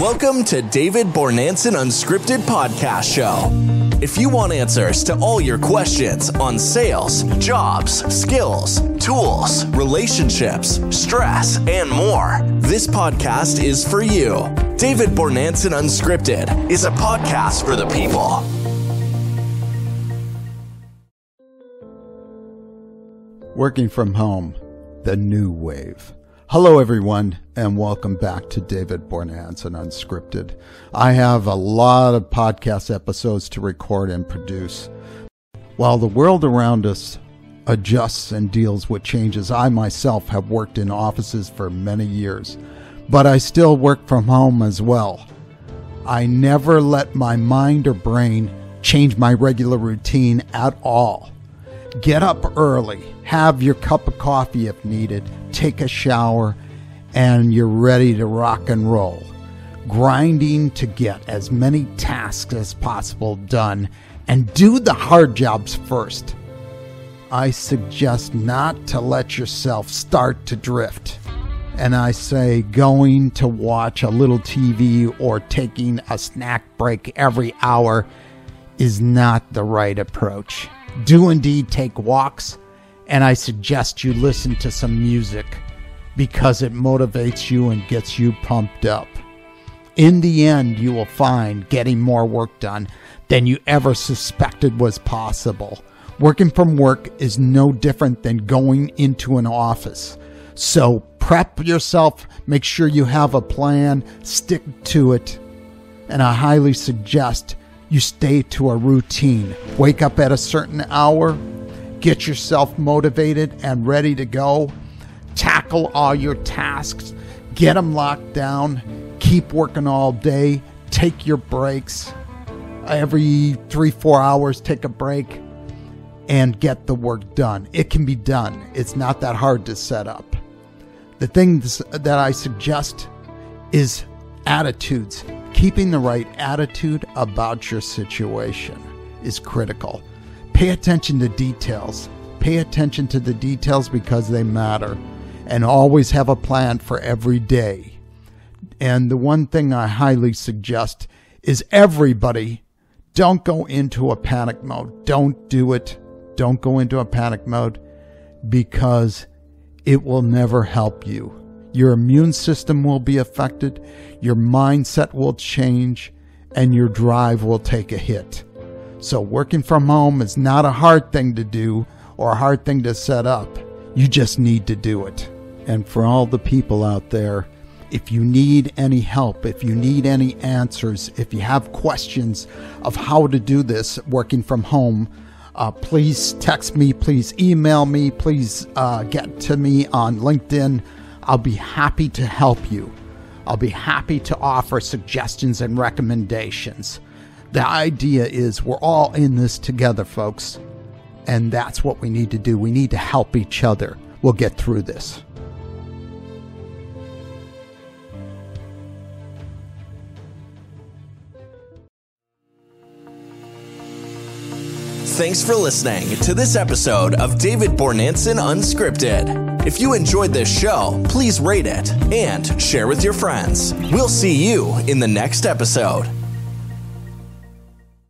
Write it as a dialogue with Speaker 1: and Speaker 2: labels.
Speaker 1: Welcome to David Bornanson Unscripted Podcast Show. If you want answers to all your questions on sales, jobs, skills, tools, relationships, stress, and more, this podcast is for you. David Bornanson Unscripted is a podcast for the people.
Speaker 2: Working from home, the new wave. Hello, everyone, and welcome back to David Bornanson Unscripted. I have a lot of podcast episodes to record and produce. While the world around us adjusts and deals with changes, I myself have worked in offices for many years, but I still work from home as well. I never let my mind or brain change my regular routine at all. Get up early, have your cup of coffee if needed, take a shower, and you're ready to rock and roll. Grinding to get as many tasks as possible done and do the hard jobs first. I suggest not to let yourself start to drift. And I say going to watch a little TV or taking a snack break every hour is not the right approach. Do indeed take walks, and I suggest you listen to some music because it motivates you and gets you pumped up. In the end, you will find getting more work done than you ever suspected was possible. Working from work is no different than going into an office. So prep yourself, make sure you have a plan, stick to it, and I highly suggest you stay to a routine. Wake up at a certain hour, get yourself motivated and ready to go, tackle all your tasks, get them locked down, keep working all day, take your breaks. Every three, four hours, take a break and get the work done. It can be done, it's not that hard to set up. The things that I suggest is attitudes. Keeping the right attitude about your situation is critical. Pay attention to details. Pay attention to the details because they matter. And always have a plan for every day. And the one thing I highly suggest is everybody don't go into a panic mode. Don't do it. Don't go into a panic mode because it will never help you. Your immune system will be affected, your mindset will change, and your drive will take a hit. So, working from home is not a hard thing to do or a hard thing to set up. You just need to do it. And for all the people out there, if you need any help, if you need any answers, if you have questions of how to do this working from home, uh, please text me, please email me, please uh, get to me on LinkedIn. I'll be happy to help you. I'll be happy to offer suggestions and recommendations. The idea is we're all in this together, folks. And that's what we need to do. We need to help each other. We'll get through this.
Speaker 1: Thanks for listening to this episode of David Bornanson Unscripted. If you enjoyed this show, please rate it and share with your friends. We'll see you in the next episode.